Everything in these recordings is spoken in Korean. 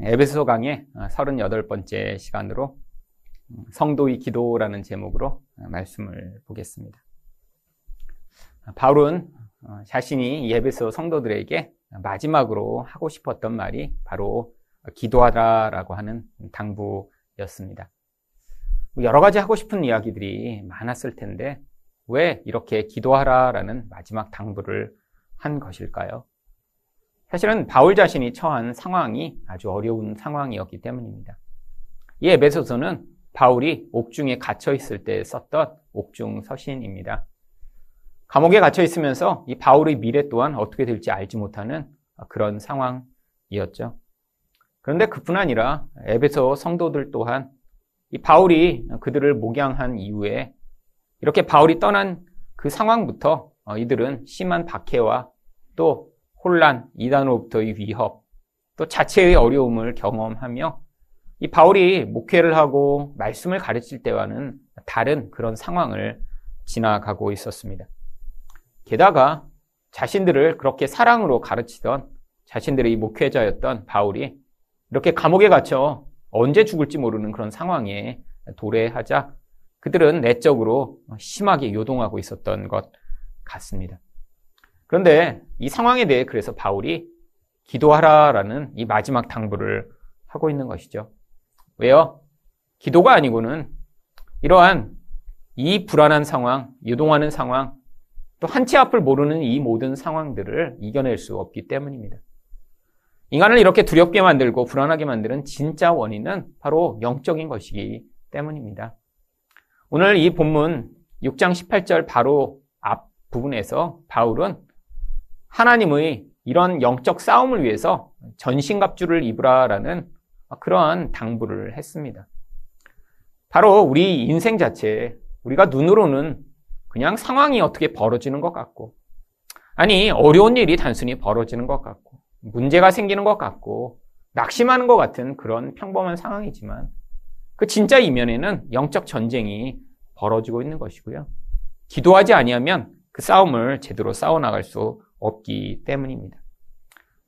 에베소 강의 38번째 시간으로 성도의 기도라는 제목으로 말씀을 보겠습니다. 바울은 자신이 에베소 성도들에게 마지막으로 하고 싶었던 말이 바로 기도하라라고 하는 당부였습니다. 여러 가지 하고 싶은 이야기들이 많았을 텐데 왜 이렇게 기도하라라는 마지막 당부를 한 것일까요? 사실은 바울 자신이 처한 상황이 아주 어려운 상황이었기 때문입니다. 이 에베소서는 바울이 옥중에 갇혀 있을 때 썼던 옥중 서신입니다. 감옥에 갇혀 있으면서 이 바울의 미래 또한 어떻게 될지 알지 못하는 그런 상황이었죠. 그런데 그뿐 아니라 에베소 성도들 또한 이 바울이 그들을 목양한 이후에 이렇게 바울이 떠난 그 상황부터 이들은 심한 박해와 또 혼란, 이단으로부터의 위협, 또 자체의 어려움을 경험하며 이 바울이 목회를 하고 말씀을 가르칠 때와는 다른 그런 상황을 지나가고 있었습니다. 게다가 자신들을 그렇게 사랑으로 가르치던 자신들의 목회자였던 바울이 이렇게 감옥에 갇혀 언제 죽을지 모르는 그런 상황에 도래하자 그들은 내적으로 심하게 요동하고 있었던 것 같습니다. 그런데 이 상황에 대해 그래서 바울이 기도하라라는 이 마지막 당부를 하고 있는 것이죠. 왜요? 기도가 아니고는 이러한 이 불안한 상황, 유동하는 상황, 또 한 치 앞을 모르는 이 모든 상황들을 이겨낼 수 없기 때문입니다. 인간을 이렇게 두렵게 만들고 불안하게 만드는 진짜 원인은 바로 영적인 것이기 때문입니다. 오늘 이 본문 6장 18절 바로 앞 부분에서 바울은 하나님의 이런 영적 싸움을 위해서 전신갑주를 입으라라는 그러한 당부를 했습니다. 바로 우리 인생 자체, 우리가 눈으로는 그냥 상황이 어떻게 벌어지는 것 같고, 아니, 어려운 일이 단순히 벌어지는 것 같고, 문제가 생기는 것 같고, 낙심하는 것 같은 그런 평범한 상황이지만, 그 진짜 이면에는 영적 전쟁이 벌어지고 있는 것이고요. 기도하지 아니하면 그 싸움을 제대로 싸워나갈 수 없기 때문입니다.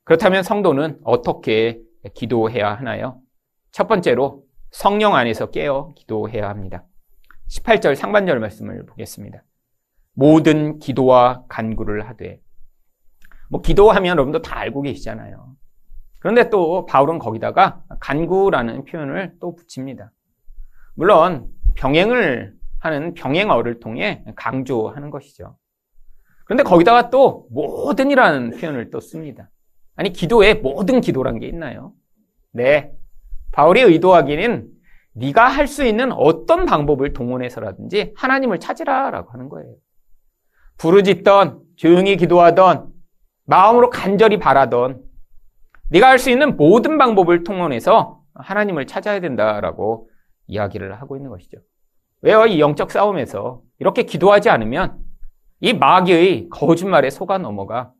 그렇다면 성도는 어떻게 기도해야 하나요? 첫 번째로 성령 안에서 깨어 기도해야 합니다. 18절 상반절 말씀을 보겠습니다. 모든 기도와 간구를 하되 뭐 기도하면 여러분도 다 알고 계시잖아요. 그런데 또 바울은 거기다가 간구라는 표현을 또 붙입니다. 물론 병행을 하는 병행어를 통해 강조하는 것이죠. 그런데 거기다가 또 모든이라는 표현을 또 씁니다. 아니 기도에 모든 기도란 게 있나요? 네. 바울이 의도하기는 네가 할 수 있는 어떤 방법을 동원해서라든지 하나님을 찾으라라고 하는 거예요. 부르짖던 조용히 기도하던 마음으로 간절히 바라던 네가 할 수 있는 모든 방법을 통원해서 하나님을 찾아야 된다라고 이야기를 하고 있는 것이죠. 왜요? 이 영적 싸움에서 이렇게 기도하지 않으면 이 마귀의 거짓말에 속아 넘어가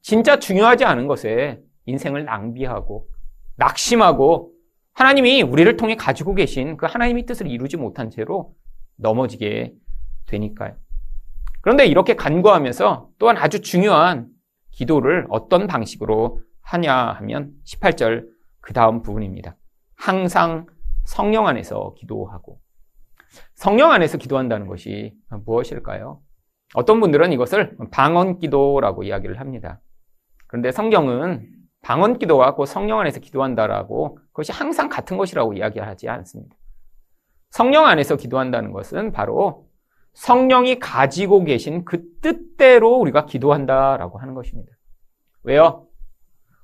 진짜 중요하지 않은 것에 인생을 낭비하고 낙심하고 하나님이 우리를 통해 가지고 계신 그 하나님의 뜻을 이루지 못한 채로 넘어지게 되니까요. 그런데 이렇게 간구하면서 또한 아주 중요한 기도를 어떤 방식으로 하냐 하면 18절 그 다음 부분입니다. 항상 성령 안에서 기도하고 성령 안에서 기도한다는 것이 무엇일까요? 어떤 분들은 이것을 방언 기도라고 이야기를 합니다. 그런데 성경은 방언 기도와 그 성령 안에서 기도한다라고 그것이 항상 같은 것이라고 이야기하지 않습니다. 성령 안에서 기도한다는 것은 바로 성령이 가지고 계신 그 뜻대로 우리가 기도한다라고 하는 것입니다. 왜요?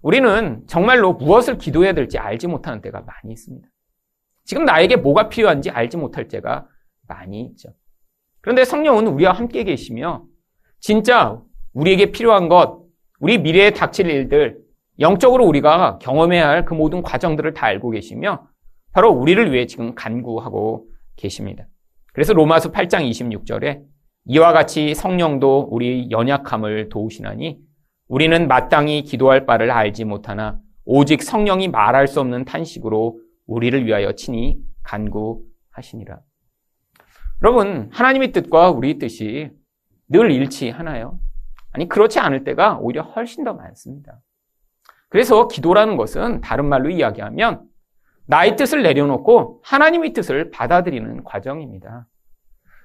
우리는 정말로 무엇을 기도해야 될지 알지 못하는 때가 많이 있습니다. 지금 나에게 뭐가 필요한지 알지 못할 때가 많이 있죠. 그런데 성령은 우리와 함께 계시며 진짜 우리에게 필요한 것, 우리 미래에 닥칠 일들, 영적으로 우리가 경험해야 할 그 모든 과정들을 다 알고 계시며 바로 우리를 위해 지금 간구하고 계십니다. 그래서 로마서 8장 26절에 이와 같이 성령도 우리 연약함을 도우시나니 우리는 마땅히 기도할 바를 알지 못하나 오직 성령이 말할 수 없는 탄식으로 우리를 위하여 친히 간구하시니라. 여러분, 하나님의 뜻과 우리의 뜻이 늘 일치하나요? 아니, 그렇지 않을 때가 오히려 훨씬 더 많습니다. 그래서 기도라는 것은 다른 말로 이야기하면 나의 뜻을 내려놓고 하나님의 뜻을 받아들이는 과정입니다.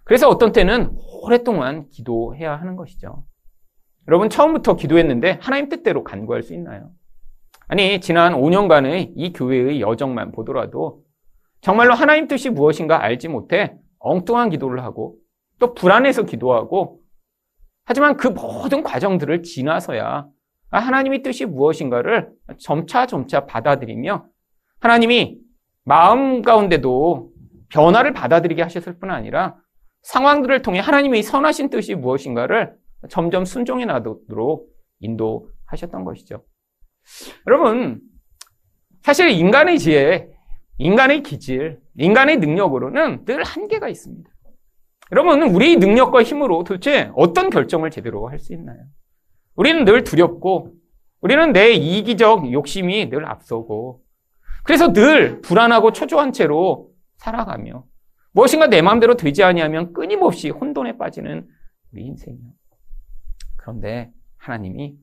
그래서 어떤 때는 오랫동안 기도해야 하는 것이죠. 여러분 처음부터 기도했는데 하나님 뜻대로 간구할 수 있나요? 아니 지난 5년간의 이 교회의 여정만 보더라도 정말로 하나님 뜻이 무엇인가 알지 못해 엉뚱한 기도를 하고 또 불안해서 기도하고 하지만 그 모든 과정들을 지나서야 하나님의 뜻이 무엇인가를 점차 점차 받아들이며 하나님이 마음 가운데도 변화를 받아들이게 하셨을 뿐 아니라 상황들을 통해 하나님의 선하신 뜻이 무엇인가를 점점 순종해 나도록 인도하셨던 것이죠. 여러분, 사실 인간의 지혜, 인간의 기질, 인간의 능력으로는 늘 한계가 있습니다. 여러분, 우리 능력과 힘으로 도대체 어떤 결정을 제대로 할 수 있나요? 우리는 늘 두렵고, 우리는 내 이기적 욕심이 늘 앞서고, 그래서 늘 불안하고 초조한 채로 살아가며, 무엇인가 내 마음대로 되지 아니하면 끊임없이 혼돈에 빠지는 우리 인생이요. 그런데 하나님이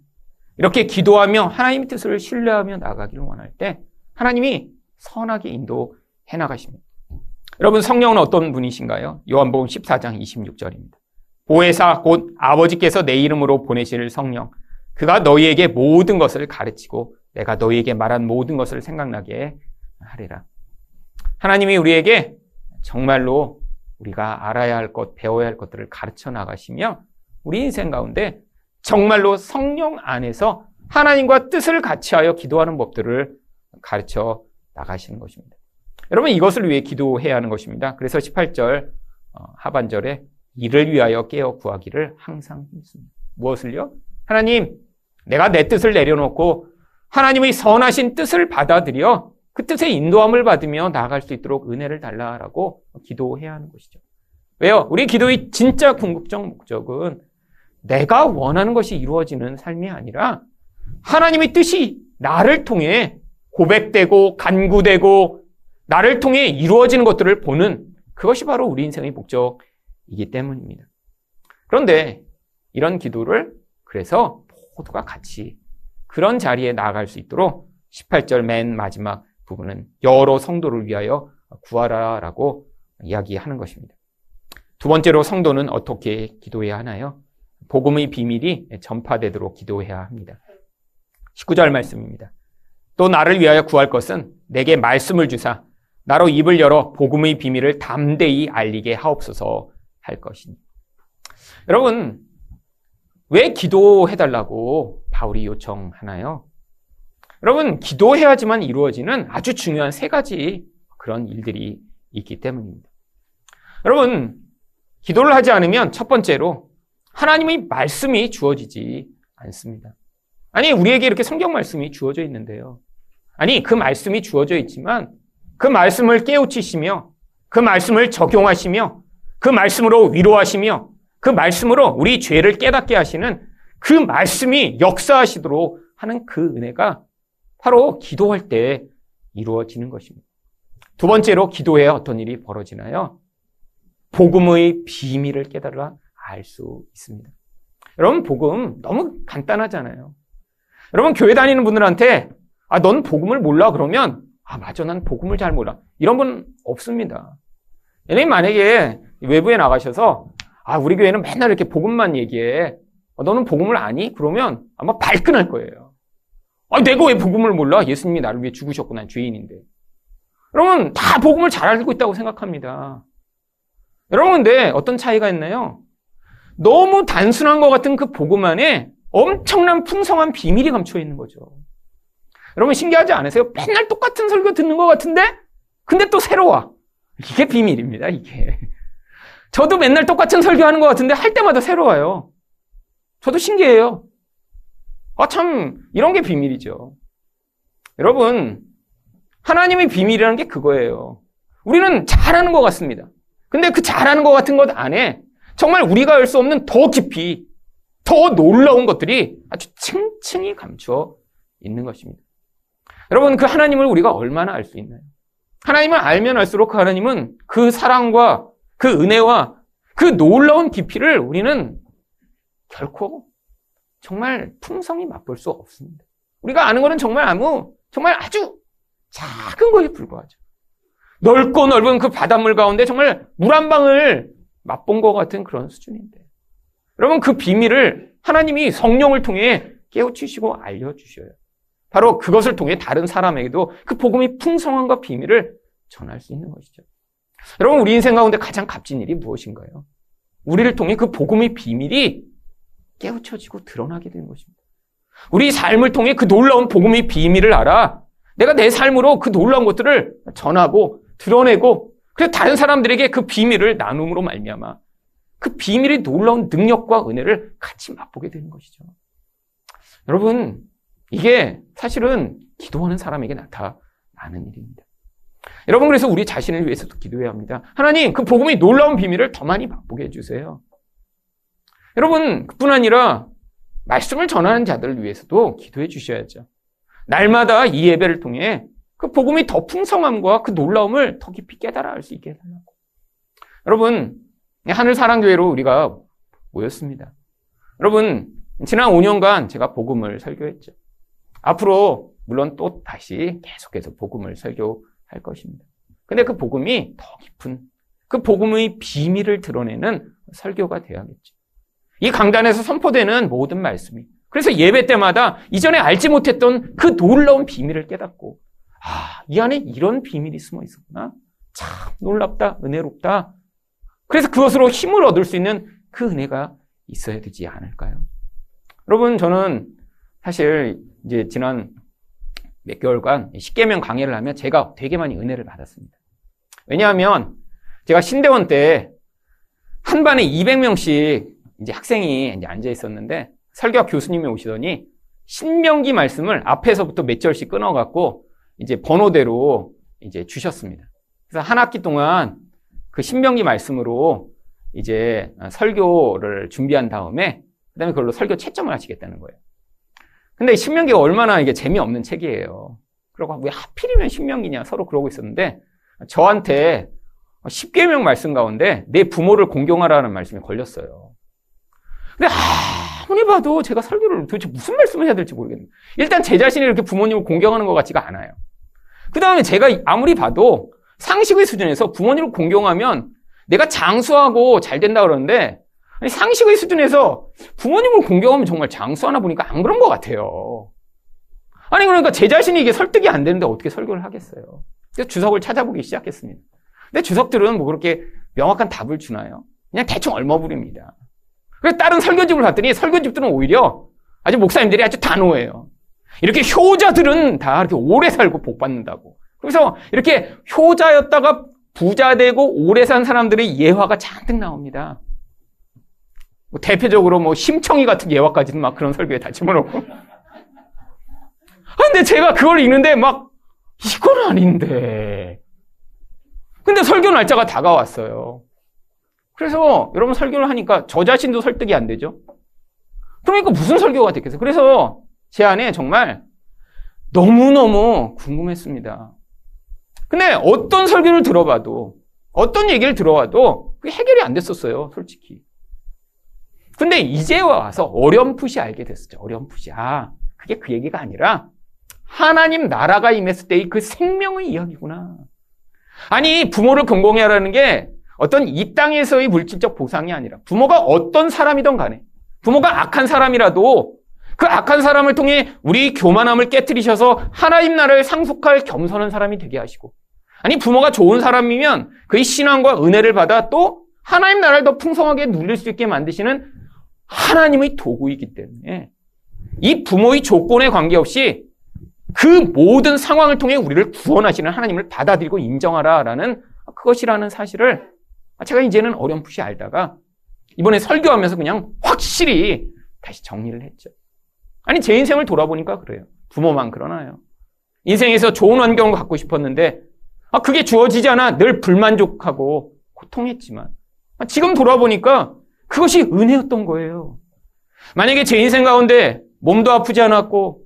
이렇게 기도하며 하나님의 뜻을 신뢰하며 나가기를 원할 때 하나님이 선하게 인도해 나가십니다. 여러분 성령은 어떤 분이신가요? 요한복음 14장 26절입니다. 보혜사 곧 아버지께서 내 이름으로 보내실 성령 그가 너희에게 모든 것을 가르치고 내가 너희에게 말한 모든 것을 생각나게 하리라. 하나님이 우리에게 정말로 우리가 알아야 할 것, 배워야 할 것들을 가르쳐 나가시며 우리 인생 가운데 정말로 성령 안에서 하나님과 뜻을 같이 하여 기도하는 법들을 가르쳐 나가시는 것입니다. 여러분 이것을 위해 기도해야 하는 것입니다. 그래서 18절 어, 하반절에 이를 위하여 깨어 구하기를 항상 힘씁니다. 무엇을요? 하나님, 내가 내 뜻을 내려놓고 하나님의 선하신 뜻을 받아들여 그 뜻의 인도함을 받으며 나아갈 수 있도록 은혜를 달라라고 기도해야 하는 것이죠. 왜요? 우리 기도의 진짜 궁극적 목적은 내가 원하는 것이 이루어지는 삶이 아니라 하나님의 뜻이 나를 통해 고백되고 간구되고 나를 통해 이루어지는 것들을 보는 그것이 바로 우리 인생의 목적이기 때문입니다. 그런데 이런 기도를 그래서 모두가 같이 그런 자리에 나아갈 수 있도록 18절 맨 마지막 부분은 여러 성도를 위하여 구하라라고 이야기하는 것입니다. 두 번째로 성도는 어떻게 기도해야 하나요? 복음의 비밀이 전파되도록 기도해야 합니다. 19절 말씀입니다. 또 나를 위하여 구할 것은 내게 말씀을 주사 나로 입을 열어 복음의 비밀을 담대히 알리게 하옵소서 할 것이니. 여러분, 왜 기도해달라고 바울이 요청하나요? 여러분, 기도해야지만 이루어지는 아주 중요한 세 가지 그런 일들이 있기 때문입니다. 여러분, 기도를 하지 않으면 첫 번째로 하나님의 말씀이 주어지지 않습니다. 아니, 우리에게 이렇게 성경 말씀이 주어져 있는데요. 아니, 그 말씀이 주어져 있지만 그 말씀을 깨우치시며 그 말씀을 적용하시며 그 말씀으로 위로하시며 그 말씀으로 우리 죄를 깨닫게 하시는 그 말씀이 역사하시도록 하는 그 은혜가 바로 기도할 때 이루어지는 것입니다. 두 번째로 기도해야 어떤 일이 벌어지나요? 복음의 비밀을 깨달아 알 수 있습니다. 여러분, 복음 너무 간단하잖아요. 여러분, 교회 다니는 분들한테, 아, 넌 복음을 몰라? 그러면, 아, 맞아. 난 복음을 잘 몰라. 이런 분 없습니다. 여러분, 만약에 외부에 나가셔서, 아, 우리 교회는 맨날 이렇게 복음만 얘기해. 아, 너는 복음을 아니? 그러면 아마 발끈할 거예요. 아, 내가 왜 복음을 몰라? 예수님이 나를 위해 죽으셨고 난 죄인인데. 여러분, 다 복음을 잘 알고 있다고 생각합니다. 여러분, 근데 어떤 차이가 있나요? 너무 단순한 것 같은 그 복음 안에 엄청난 풍성한 비밀이 감춰 있는 거죠. 여러분, 신기하지 않으세요? 맨날 똑같은 설교 듣는 것 같은데? 근데 또 새로워. 이게 비밀입니다, 이게. 저도 맨날 똑같은 설교하는 것 같은데 할 때마다 새로워요. 저도 신기해요. 아, 참, 이런 게 비밀이죠. 여러분, 하나님의 비밀이라는 게 그거예요. 우리는 잘하는 것 같습니다. 근데 그 잘하는 것 같은 것 안에 정말 우리가 알 수 없는 더 깊이, 더 놀라운 것들이 아주 층층이 감추어 있는 것입니다. 여러분, 그 하나님을 우리가 얼마나 알 수 있나요? 하나님을 알면 알수록 그 하나님은 그 사랑과 그 은혜와 그 놀라운 깊이를 우리는 결코 정말 풍성히 맛볼 수 없습니다. 우리가 아는 거는 정말 아무, 정말 아주 작은 거에 불과하죠. 넓고 넓은 그 바닷물 가운데 정말 물 한 방울 맛본 것 같은 그런 수준인데. 여러분 그 비밀을 하나님이 성령을 통해 깨우치시고 알려주셔요. 바로 그것을 통해 다른 사람에게도 그 복음이 풍성한과 비밀을 전할 수 있는 것이죠. 여러분 우리 인생 가운데 가장 값진 일이 무엇인가요? 우리를 통해 그 복음의 비밀이 깨우쳐지고 드러나게 되는 것입니다. 우리 삶을 통해 그 놀라운 복음의 비밀을 알아 내가 내 삶으로 그 놀라운 것들을 전하고 드러내고 그래서 다른 사람들에게 그 비밀을 나눔으로 말미암아 그 비밀의 놀라운 능력과 은혜를 같이 맛보게 되는 것이죠. 여러분 이게 사실은 기도하는 사람에게 나타나는 일입니다. 여러분 그래서 우리 자신을 위해서도 기도해야 합니다. 하나님 그 복음의 놀라운 비밀을 더 많이 맛보게 해주세요. 여러분 그뿐 아니라 말씀을 전하는 자들을 위해서도 기도해 주셔야죠. 날마다 이 예배를 통해 그 복음이 더 풍성함과 그 놀라움을 더 깊이 깨달아 알 수 있게 해달라고. 여러분 하늘 사랑교회로 우리가 모였습니다. 여러분 지난 5년간 제가 복음을 설교했죠. 앞으로 물론 또 다시 계속해서 복음을 설교할 것입니다. 근데 그 복음이 더 깊은 그 복음의 비밀을 드러내는 설교가 되어야겠죠. 이 강단에서 선포되는 모든 말씀이 그래서 예배 때마다 이전에 알지 못했던 그 놀라운 비밀을 깨닫고 아, 이 안에 이런 비밀이 숨어 있었구나. 참 놀랍다, 은혜롭다. 그래서 그것으로 힘을 얻을 수 있는 그 은혜가 있어야 되지 않을까요? 여러분, 저는 사실 이제 지난 몇 개월간 십계명 강의를 하면 제가 되게 많이 은혜를 받았습니다. 왜냐하면 제가 신대원 때 한 반에 200명씩 이제 학생이 이제 앉아 있었는데 설교학 교수님이 오시더니 신명기 말씀을 앞에서부터 몇 절씩 끊어갖고 이제 번호대로 이제 주셨습니다. 그래서 한 학기 동안 그 신명기 말씀으로 이제 설교를 준비한 다음에 그다음에 그걸로 설교 채점을 하시겠다는 거예요. 근데 신명기가 얼마나 이게 재미없는 책이에요. 그리고 왜 하필이면 신명기냐 서로 그러고 있었는데 저한테 10개명 말씀 가운데 내 부모를 공경하라는 말씀이 걸렸어요. 근데 아무리 봐도 제가 설교를 도대체 무슨 말씀을 해야 될지 모르겠네요. 일단 제 자신이 이렇게 부모님을 공경하는 것 같지가 않아요. 그 다음에 제가 아무리 봐도 상식의 수준에서 부모님을 공경하면 내가 장수하고 잘 된다 그러는데 아니, 상식의 수준에서 부모님을 공경하면 정말 장수하나 보니까 안 그런 것 같아요. 아니, 그러니까 제 자신이 이게 설득이 안 되는데 어떻게 설교를 하겠어요. 그래서 주석을 찾아보기 시작했습니다. 근데 주석들은 뭐 그렇게 명확한 답을 주나요? 그냥 대충 얼머부립니다. 그래서 다른 설교집을 봤더니 설교집들은 오히려 아주 목사님들이 아주 단호해요. 이렇게 효자들은 다 이렇게 오래 살고 복 받는다고. 그래서 이렇게 효자였다가 부자 되고 오래 산 사람들의 예화가 잔뜩 나옵니다. 뭐 대표적으로 뭐 심청이 같은 예화까지는 막 그런 설교에 다 집어넣고. 아, 근데 제가 그걸 읽는데 막 이건 아닌데. 근데 설교 날짜가 다가왔어요. 그래서 여러분 설교를 하니까 저 자신도 설득이 안 되죠. 그러니까 무슨 설교가 됐겠어요. 그래서 제 안에 정말 너무너무 궁금했습니다. 근데 어떤 설교를 들어봐도 어떤 얘기를 들어봐도 그게 해결이 안 됐었어요. 솔직히. 근데 이제 와서 어렴풋이 알게 됐었죠. 어렴풋이. 아, 그게 그 얘기가 아니라 하나님 나라가 임했을 때의 그 생명의 이야기구나. 아니, 부모를 건공해라는 게 어떤 이 땅에서의 물질적 보상이 아니라 부모가 어떤 사람이든 간에 부모가 악한 사람이라도 그 악한 사람을 통해 우리 교만함을 깨뜨리셔서 하나님 나라를 상속할 겸손한 사람이 되게 하시고 아니 부모가 좋은 사람이면 그의 신앙과 은혜를 받아 또 하나님 나라를 더 풍성하게 누릴 수 있게 만드시는 하나님의 도구이기 때문에 이 부모의 조건에 관계없이 그 모든 상황을 통해 우리를 구원하시는 하나님을 받아들이고 인정하라라는 그것이라는 사실을 제가 이제는 어렴풋이 알다가 이번에 설교하면서 그냥 확실히 다시 정리를 했죠. 아니, 제 인생을 돌아보니까 그래요. 부모만 그러나요. 인생에서 좋은 환경을 갖고 싶었는데, 아, 그게 주어지지 않아 늘 불만족하고 고통했지만, 아, 지금 돌아보니까 그것이 은혜였던 거예요. 만약에 제 인생 가운데 몸도 아프지 않았고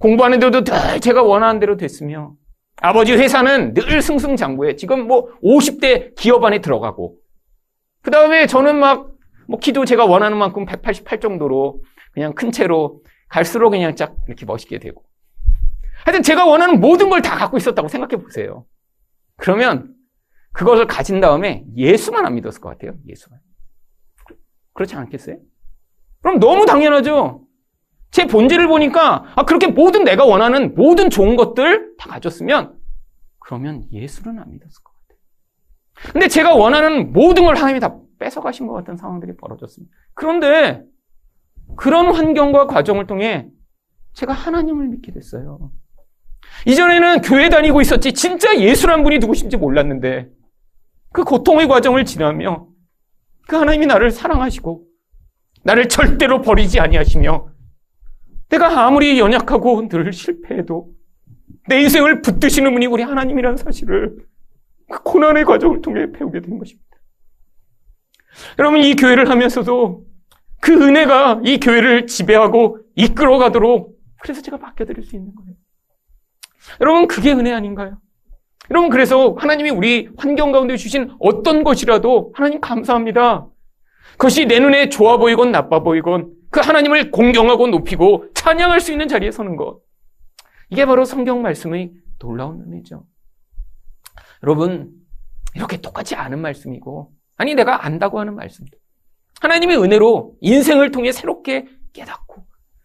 공부하는데도 늘 제가 원하는 대로 됐으며 아버지 회사는 늘 승승장구해. 지금 뭐 50대 기업 안에 들어가고 그 다음에 저는 막 뭐 키도 제가 원하는 만큼 188 정도로 그냥 큰 채로 갈수록 그냥 쫙 이렇게 멋있게 되고 하여튼 제가 원하는 모든 걸 다 갖고 있었다고 생각해 보세요. 그러면 그것을 가진 다음에 예수만 안 믿었을 것 같아요. 예수만. 그렇지 않겠어요? 그럼 너무 당연하죠. 제 본질을 보니까 아 그렇게 모든 내가 원하는 모든 좋은 것들 다 가졌으면 그러면 예수는 안 믿었을 것 같아요. 근데 제가 원하는 모든 걸 하나님이 다 뺏어가신 것 같은 상황들이 벌어졌습니다. 그런데 그런 환경과 과정을 통해 제가 하나님을 믿게 됐어요. 이전에는 교회 다니고 있었지 진짜 예수란 분이 누구신지 몰랐는데 그 고통의 과정을 지나며 그 하나님이 나를 사랑하시고 나를 절대로 버리지 아니하시며 내가 아무리 연약하고 늘 실패해도 내 인생을 붙드시는 분이 우리 하나님이라는 사실을 그 고난의 과정을 통해 배우게 된 것입니다. 여러분 이 교회를 하면서도 그 은혜가 이 교회를 지배하고 이끌어가도록 그래서 제가 맡겨드릴 수 있는 거예요. 여러분 그게 은혜 아닌가요? 여러분 그래서 하나님이 우리 환경 가운데 주신 어떤 것이라도 하나님 감사합니다. 그것이 내 눈에 좋아 보이건 나빠 보이건 그 하나님을 공경하고 높이고 찬양할 수 있는 자리에 서는 것. 이게 바로 성경 말씀의 놀라운 은혜죠. 여러분 이렇게 똑같이 아는 말씀이고 아니 내가 안다고 하는 말씀입니다. 하나님의 은혜로 인생을 통해 새롭게 깨닫고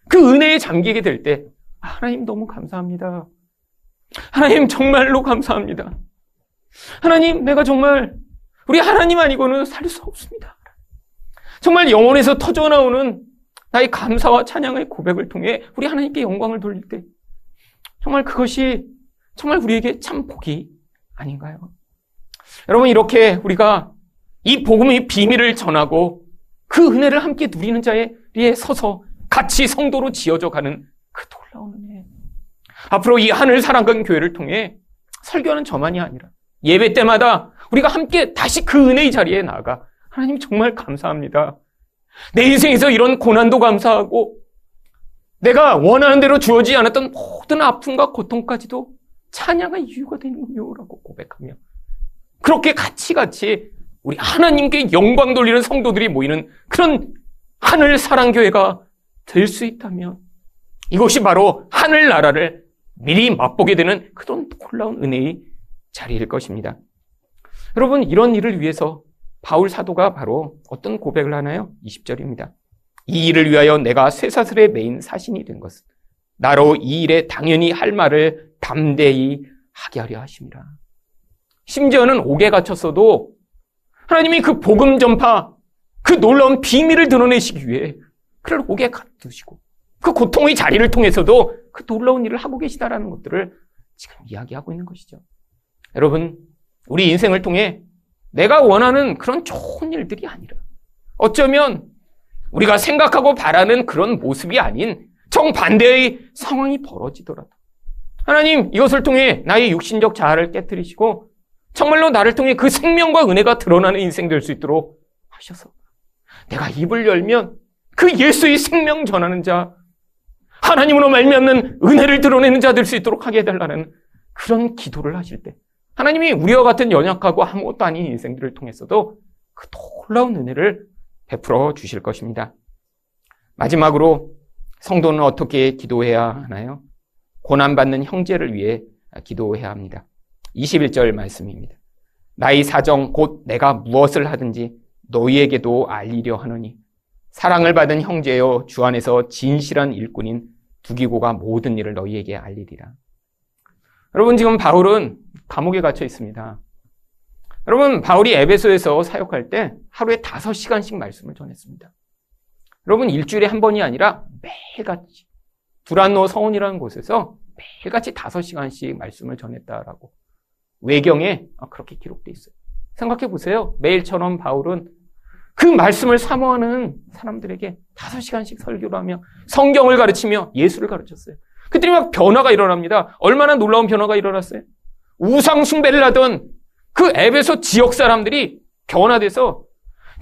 그 은혜에 잠기게 될 때 하나님 너무 감사합니다. 하나님 정말로 감사합니다. 하나님 내가 정말 우리 하나님 아니고는 살 수 없습니다. 정말 영혼에서 터져 나오는 나의 감사와 찬양의 고백을 통해 우리 하나님께 영광을 돌릴 때 정말 그것이 정말 우리에게 참 복이 아닌가요? 여러분 이렇게 우리가 이 복음의 비밀을 전하고 그 은혜를 함께 누리는 자리에 서서 같이 성도로 지어져 가는 그 놀라운 은혜. 앞으로 이 하늘 사랑관 교회를 통해 설교하는 저만이 아니라 예배 때마다 우리가 함께 다시 그 은혜의 자리에 나가 하나님 정말 감사합니다. 내 인생에서 이런 고난도 감사하고 내가 원하는 대로 주어지지 않았던 모든 아픔과 고통까지도 찬양의 이유가 되는군요라고 고백하며 그렇게 같이 같이 우리 하나님께 영광 돌리는 성도들이 모이는 그런 하늘 사랑 교회가 될 수 있다면 이것이 바로 하늘 나라를 미리 맛보게 되는 그런 놀라운 은혜의 자리일 것입니다. 여러분, 이런 일을 위해서 바울 사도가 바로 어떤 고백을 하나요? 20절입니다. 이 일을 위하여 내가 쇠사슬에 매인 사신이 된 것은 나로 이 일에 당연히 할 말을 담대히 하게 하려 하십니다. 심지어는 옥에 갇혔어도 하나님이 그 복음 전파, 그 놀라운 비밀을 드러내시기 위해 그를 옥에 가두시고 그 고통의 자리를 통해서도 그 놀라운 일을 하고 계시다라는 것들을 지금 이야기하고 있는 것이죠. 여러분, 우리 인생을 통해 내가 원하는 그런 좋은 일들이 아니라 어쩌면 우리가 생각하고 바라는 그런 모습이 아닌 정반대의 상황이 벌어지더라도 하나님 이것을 통해 나의 육신적 자아를 깨뜨리시고 정말로 나를 통해 그 생명과 은혜가 드러나는 인생 될 수 있도록 하셔서 내가 입을 열면 그 예수의 생명 전하는 자, 하나님으로 말미암는 은혜를 드러내는 자 될 수 있도록 하게 해달라는 그런 기도를 하실 때 하나님이 우리와 같은 연약하고 아무것도 아닌 인생들을 통해서도 그 놀라운 은혜를 베풀어 주실 것입니다. 마지막으로 성도는 어떻게 기도해야 하나요? 고난받는 형제를 위해 기도해야 합니다. 21절 말씀입니다. 나의 사정 곧 내가 무엇을 하든지 너희에게도 알리려 하노니 사랑을 받은 형제여 주 안에서 진실한 일꾼인 두기고가 모든 일을 너희에게 알리리라. 여러분 지금 바울은 감옥에 갇혀 있습니다. 여러분 바울이 에베소에서 사역할 때 하루에 다섯 시간씩 말씀을 전했습니다. 여러분 일주일에 한 번이 아니라 매일같이 두란노 서원이라는 곳에서 매일같이 다섯 시간씩 말씀을 전했다라고 외경에 아, 그렇게 기록되어 있어요. 생각해 보세요. 매일처럼 바울은 그 말씀을 사모하는 사람들에게 다섯 시간씩 설교를 하며 성경을 가르치며 예수를 가르쳤어요. 그들이 막 변화가 일어납니다. 얼마나 놀라운 변화가 일어났어요. 우상 숭배를 하던 그 에베소 지역 사람들이 변화돼서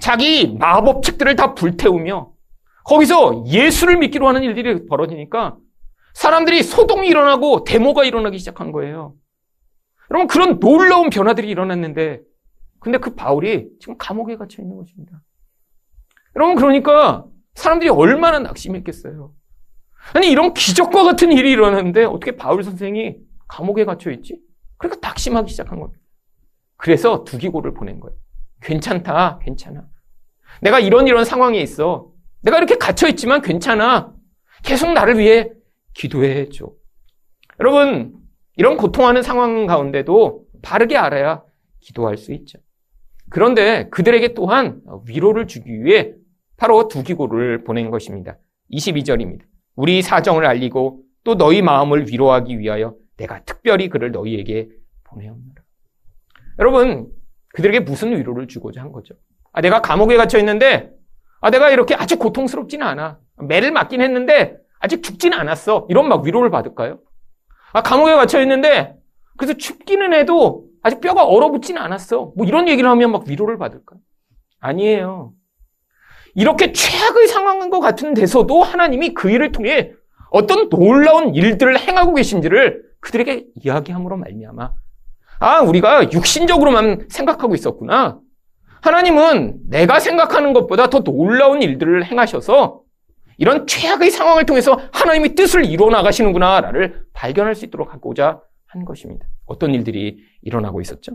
자기 마법 책들을 다 불태우며 거기서 예수를 믿기로 하는 일들이 벌어지니까 사람들이 소동이 일어나고 데모가 일어나기 시작한 거예요. 여러분 그런 놀라운 변화들이 일어났는데 근데 그 바울이 지금 감옥에 갇혀 있는 것입니다. 여러분 그러니까 사람들이 얼마나 낙심했겠어요. 아니, 이런 기적과 같은 일이 일어났는데 어떻게 바울 선생이 감옥에 갇혀 있지? 그러니까 낙심하기 시작한 겁니다. 그래서 두기고를 보낸 거예요. 괜찮다, 괜찮아. 내가 이런 이런 상황에 있어. 내가 이렇게 갇혀 있지만 괜찮아. 계속 나를 위해 기도해 줘. 여러분, 이런 고통하는 상황 가운데도 바르게 알아야 기도할 수 있죠. 그런데 그들에게 또한 위로를 주기 위해 바로 두 기고를 보낸 것입니다. 22절입니다. 우리 사정을 알리고 또 너희 마음을 위로하기 위하여 내가 특별히 그를 너희에게 보내옵니다. 여러분, 그들에게 무슨 위로를 주고자 한 거죠? 아, 내가 감옥에 갇혀 있는데, 아, 내가 이렇게 아주 고통스럽지는 않아. 매를 맞긴 했는데, 아직 죽지는 않았어. 이런 막 위로를 받을까요? 아, 감옥에 갇혀 있는데, 그래서 춥기는 해도 아직 뼈가 얼어붙지는 않았어. 뭐 이런 얘기를 하면 막 위로를 받을까? 아니에요. 이렇게 최악의 상황인 것 같은 데서도 하나님이 그 일을 통해 어떤 놀라운 일들을 행하고 계신지를 그들에게 이야기함으로 말미암아 아 우리가 육신적으로만 생각하고 있었구나 하나님은 내가 생각하는 것보다 더 놀라운 일들을 행하셔서 이런 최악의 상황을 통해서 하나님이 뜻을 이루어 나가시는구나를 발견할 수 있도록 하고자 한 것입니다. 어떤 일들이 일어나고 있었죠?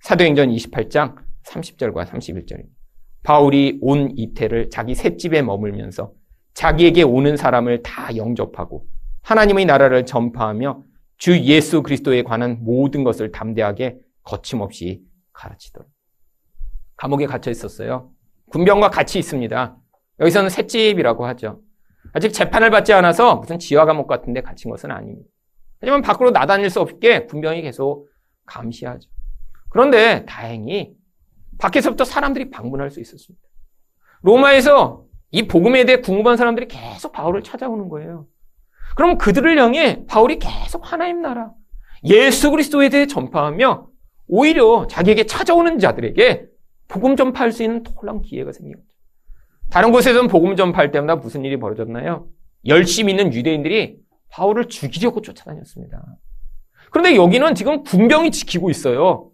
사도행전 28장 30절과 31절입니다. 바울이 온 이태를 자기 셋집에 머물면서 자기에게 오는 사람을 다 영접하고 하나님의 나라를 전파하며 주 예수 그리스도에 관한 모든 것을 담대하게 거침없이 가르치더라. 감옥에 갇혀 있었어요. 군병과 같이 있습니다. 여기서는 셋집이라고 하죠. 아직 재판을 받지 않아서 무슨 지하 감옥 같은 데 갇힌 것은 아닙니다. 하지만 밖으로 나다닐 수 없게 군병이 계속 감시하죠. 그런데 다행히 밖에서부터 사람들이 방문할 수 있었습니다. 로마에서 이 복음에 대해 궁금한 사람들이 계속 바울을 찾아오는 거예요. 그럼 그들을 향해 바울이 계속 하나님 나라, 예수 그리스도에 대해 전파하며 오히려 자기에게 찾아오는 자들에게 복음 전파할 수 있는 놀라운 기회가 생긴 거죠. 다른 곳에서는 복음 전파할 때마다 무슨 일이 벌어졌나요? 열심히 있는 유대인들이 바울을 죽이려고 쫓아다녔습니다. 그런데 여기는 지금 군병이 지키고 있어요.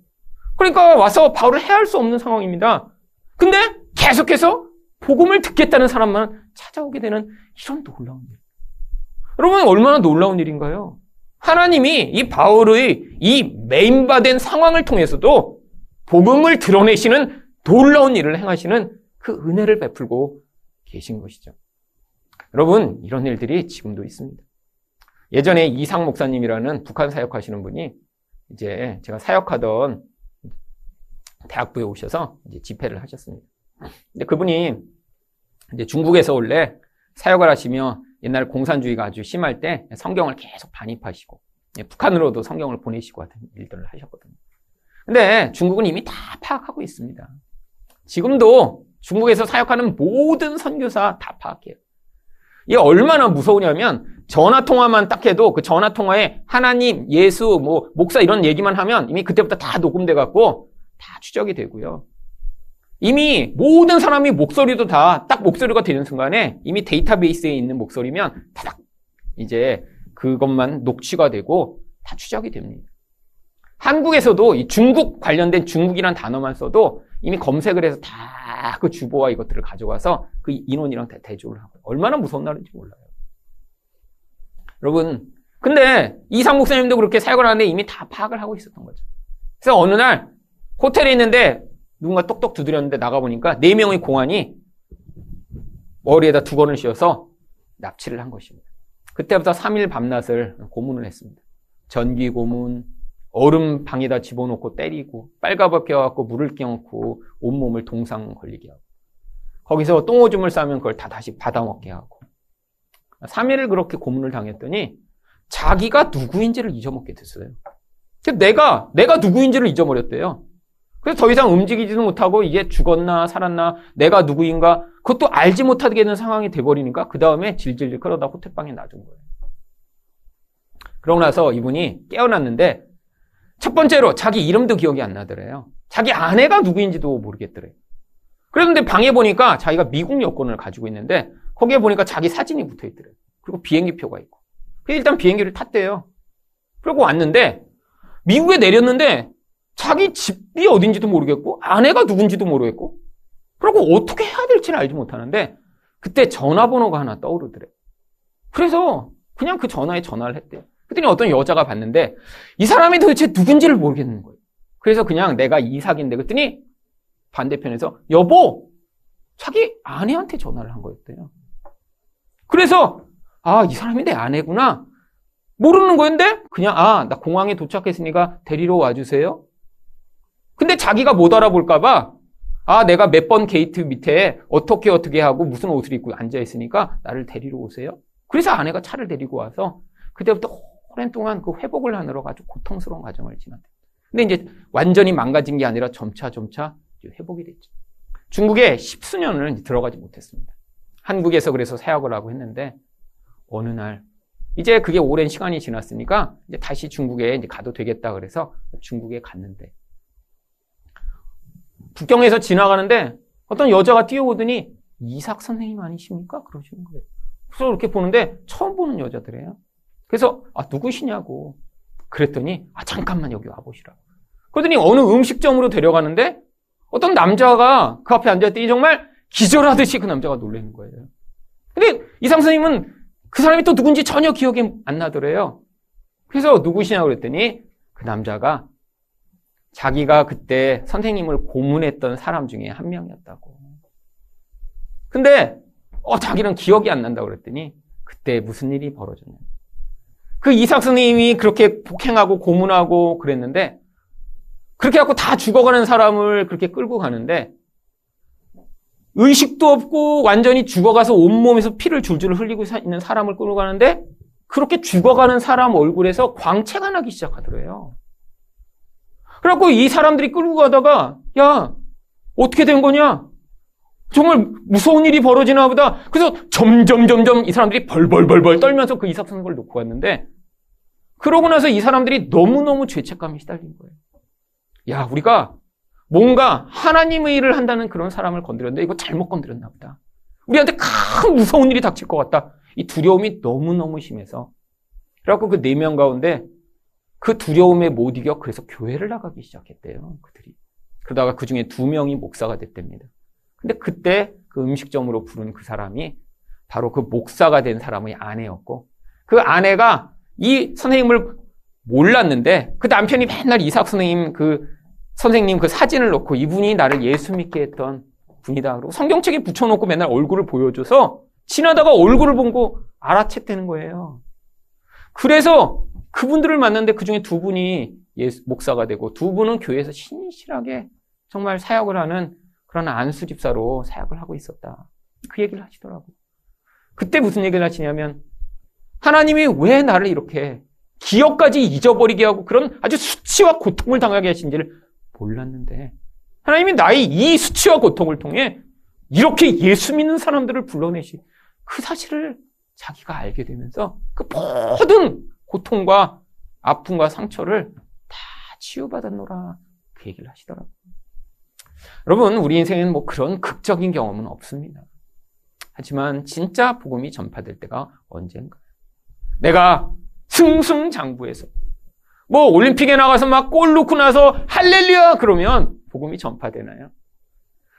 그러니까 와서 바울을 해할 수 없는 상황입니다. 근데 계속해서 복음을 듣겠다는 사람만 찾아오게 되는 이런 놀라운 일. 여러분 얼마나 놀라운 일인가요? 하나님이 이 바울의 이 메인바된 상황을 통해서도 복음을 드러내시는 놀라운 일을 행하시는 그 은혜를 베풀고 계신 것이죠. 여러분 이런 일들이 지금도 있습니다. 예전에 이상 목사님이라는 북한 사역하시는 분이 이제 제가 사역하던 대학부에 오셔서 이제 집회를 하셨습니다. 근데 그분이 이제 중국에서 원래 사역을 하시며 옛날 공산주의가 아주 심할 때 성경을 계속 반입하시고 예, 북한으로도 성경을 보내시고 하던 일들을 하셨거든요. 근데 중국은 이미 다 파악하고 있습니다. 지금도 중국에서 사역하는 모든 선교사 다 파악해요. 이게 얼마나 무서우냐면 전화 통화만 딱 해도 그 전화 통화에 하나님, 예수, 뭐 목사 이런 얘기만 하면 이미 그때부터 다 녹음돼 갖고 다 추적이 되고요. 이미 모든 사람이 목소리도 다 딱 목소리가 되는 순간에 이미 데이터베이스에 있는 목소리면 다닥 이제 그것만 녹취가 되고 다 추적이 됩니다. 한국에서도 이 중국 관련된 중국이란 단어만 써도 이미 검색을 해서 다 그 주보와 이것들을 가져가서 그 인원이랑 대조를 하고 얼마나 무서운 날인지 몰라요. 여러분, 근데 이상 목사님도 그렇게 사역을 하는데 이미 다 파악을 하고 있었던 거죠. 그래서 어느 날 호텔에 있는데 누군가 똑똑 두드렸는데 나가보니까 네 명의 공안이 머리에다 두건을 씌워서 납치를 한 것입니다. 그때부터 3일 밤낮을 고문을 했습니다. 전기 고문, 얼음 방에다 집어넣고 때리고 빨가벗겨 갖고 물을 끼얹고 온몸을 동상 걸리게 하고 거기서 똥오줌을 싸면 그걸 다 다시 받아먹게 하고 3일을 그렇게 고문을 당했더니 자기가 누구인지를 잊어먹게 됐어요. 내가 내가 누구인지를 잊어버렸대요. 그래서 더 이상 움직이지도 못하고 이게 죽었나 살았나 내가 누구인가 그것도 알지 못하게 되는 상황이 돼버리니까 그 다음에 질질질 끌어다 호텔방에 놔둔 거예요. 그러고 나서 이분이 깨어났는데 첫 번째로 자기 이름도 기억이 안 나더래요. 자기 아내가 누구인지도 모르겠더래요. 그런데 방에 보니까 자기가 미국 여권을 가지고 있는데 거기에 보니까 자기 사진이 붙어 있더래요. 그리고 비행기표가 있고. 일단 비행기를 탔대요. 그리고 왔는데 미국에 내렸는데 자기 집이 어딘지도 모르겠고 아내가 누군지도 모르겠고 그리고 어떻게 해야 될지는 알지 못하는데 그때 전화번호가 하나 떠오르더래. 그래서 그냥 그 전화에 전화를 했대요. 그랬더니 어떤 여자가 봤는데 이 사람이 도대체 누군지를 모르겠는 거예요. 그래서 그냥 내가 이삭인데 그랬더니 반대편에서 여보 자기 아내한테 전화를 한 거였대요. 그래서 아 이 사람이 내 아내구나 모르는 거였는데 그냥 아 나 공항에 도착했으니까 데리러 와주세요. 근데 자기가 못 알아볼까봐 아 내가 몇 번 게이트 밑에 어떻게 어떻게 하고 무슨 옷을 입고 앉아 있으니까 나를 데리러 오세요. 그래서 아내가 차를 데리고 와서 그때부터 오랜 동안 그 회복을 하느라 아주 고통스러운 과정을 지났대. 근데 이제 완전히 망가진 게 아니라 점차 점차 회복이 됐죠. 중국에 십수년을 들어가지 못했습니다. 한국에서 그래서 사역을 하고 했는데 어느 날 이제 그게 오랜 시간이 지났으니까 이제 다시 중국에 이제 가도 되겠다 그래서 중국에 갔는데 북경에서 지나가는데 어떤 여자가 뛰어오더니 이삭 선생님 아니십니까? 그러시는 거예요. 그래서 이렇게 보는데 처음 보는 여자들이에요. 그래서 아 누구시냐고 그랬더니 아 잠깐만 여기 와보시라고. 그러더니 어느 음식점으로 데려가는데 어떤 남자가 그 앞에 앉았더니 정말 기절하듯이 그 남자가 놀라는 거예요. 근데 이상 선생님은 그 사람이 또 누군지 전혀 기억이 안 나더래요. 그래서 누구시냐고 그랬더니 그 남자가 자기가 그때 선생님을 고문했던 사람 중에 한 명이었다고. 근데 어 자기는 기억이 안 난다고 그랬더니 그때 무슨 일이 벌어졌냐. 그 이삭 선생님이 그렇게 폭행하고 고문하고 그랬는데 그렇게 갖고 다 죽어가는 사람을 그렇게 끌고 가는데 의식도 없고 완전히 죽어가서 온몸에서 피를 줄줄 흘리고 있는 사람을 끌고 가는데 그렇게 죽어가는 사람 얼굴에서 광채가 나기 시작하더래요. 그래갖고 이 사람들이 끌고 가다가 야 어떻게 된 거냐? 정말 무서운 일이 벌어지나 보다. 그래서 점점 점점 이 사람들이 벌벌벌벌 떨면서 그 이삭 선생을 놓고 갔는데 그러고 나서 이 사람들이 너무너무 죄책감에 시달린 거예요. 야, 우리가 뭔가 하나님의 일을 한다는 그런 사람을 건드렸는데 이거 잘못 건드렸나 보다. 우리한테 큰 무서운 일이 닥칠 것 같다. 이 두려움이 너무너무 심해서. 그래갖고 그 네 명 가운데 그 두려움에 못 이겨 그래서 교회를 나가기 시작했대요. 그들이. 그러다가 그 중에 두 명이 목사가 됐답니다. 근데 그때 그 음식점으로 부른 그 사람이 바로 그 목사가 된 사람의 아내였고 그 아내가 이 선생님을 몰랐는데 그 남편이 맨날 이삭 선생님 그 선생님 그 사진을 놓고 이분이 나를 예수 믿게 했던 분이다. 그러고 성경책에 붙여놓고 맨날 얼굴을 보여줘서 지나다가 얼굴을 보고 알아챘다는 거예요. 그래서 그분들을 만났는데 그 중에 두 분이 예수, 목사가 되고 두 분은 교회에서 신실하게 정말 사역을 하는 그런 안수 집사로 사역을 하고 있었다. 그 얘기를 하시더라고요. 그때 무슨 얘기를 하시냐면 하나님이 왜 나를 이렇게 기억까지 잊어버리게 하고 그런 아주 수치와 고통을 당하게 하신지를 몰랐는데 하나님이 나의 이 수치와 고통을 통해 이렇게 예수 믿는 사람들을 불러내시 그 사실을 자기가 알게 되면서 그 모든 고통과 아픔과 상처를 다 치유받았노라 그 얘기를 하시더라고요. 여러분 우리 인생에는 뭐 그런 극적인 경험은 없습니다. 하지만 진짜 복음이 전파될 때가 언젠가 내가 승승장구해서 뭐 올림픽에 나가서 막 골 넣고 나서 할렐루야 그러면 복음이 전파되나요?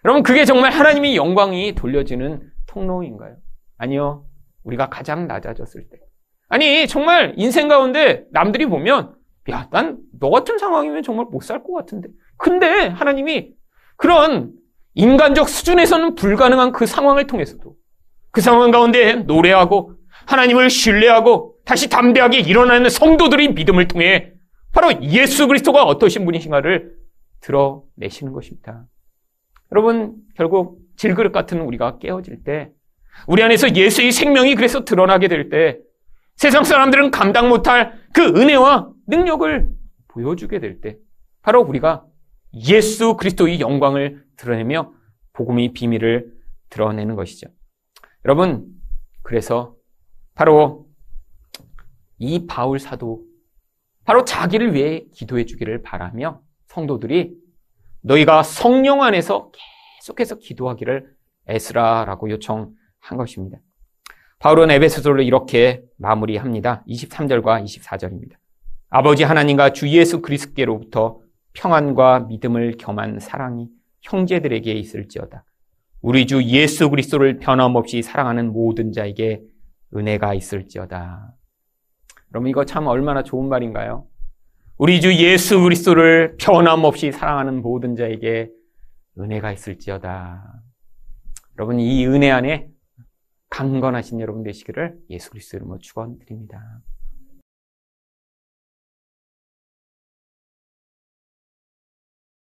여러분 그게 정말 하나님의 영광이 돌려지는 통로인가요? 아니요. 우리가 가장 낮아졌을 때. 아니 정말 인생 가운데 남들이 보면 야, 난 너 같은 상황이면 정말 못 살 것 같은데. 근데 하나님이 그런 인간적 수준에서는 불가능한 그 상황을 통해서도 그 상황 가운데 노래하고 하나님을 신뢰하고 다시 담대하게 일어나는 성도들의 믿음을 통해 바로 예수 그리스도가 어떠신 분이신가를 드러내시는 것입니다. 여러분, 결국 질그릇 같은 우리가 깨어질 때, 우리 안에서 예수의 생명이 그래서 드러나게 될 때, 세상 사람들은 감당 못할 그 은혜와 능력을 보여주게 될 때, 바로 우리가 예수 그리스도의 영광을 드러내며 복음의 비밀을 드러내는 것이죠. 여러분, 그래서 바로 이 바울 사도 바로 자기를 위해 기도해 주기를 바라며 성도들이 너희가 성령 안에서 계속해서 기도하기를 애쓰라라고 요청한 것입니다. 바울은 에베소서를 이렇게 마무리합니다. 23절과 24절입니다. 아버지 하나님과 주 예수 그리스께로부터 평안과 믿음을 겸한 사랑이 형제들에게 있을지어다. 우리 주 예수 그리스도를 변함없이 사랑하는 모든 자에게 은혜가 있을지어다. 여러분 이거 참 얼마나 좋은 말인가요? 우리 주 예수 그리스도를 변함없이 사랑하는 모든 자에게 은혜가 있을지어다. 여러분 이 은혜 안에 강건하신 여러분 되시기를 예수 그리스도 이름으로 축원드립니다.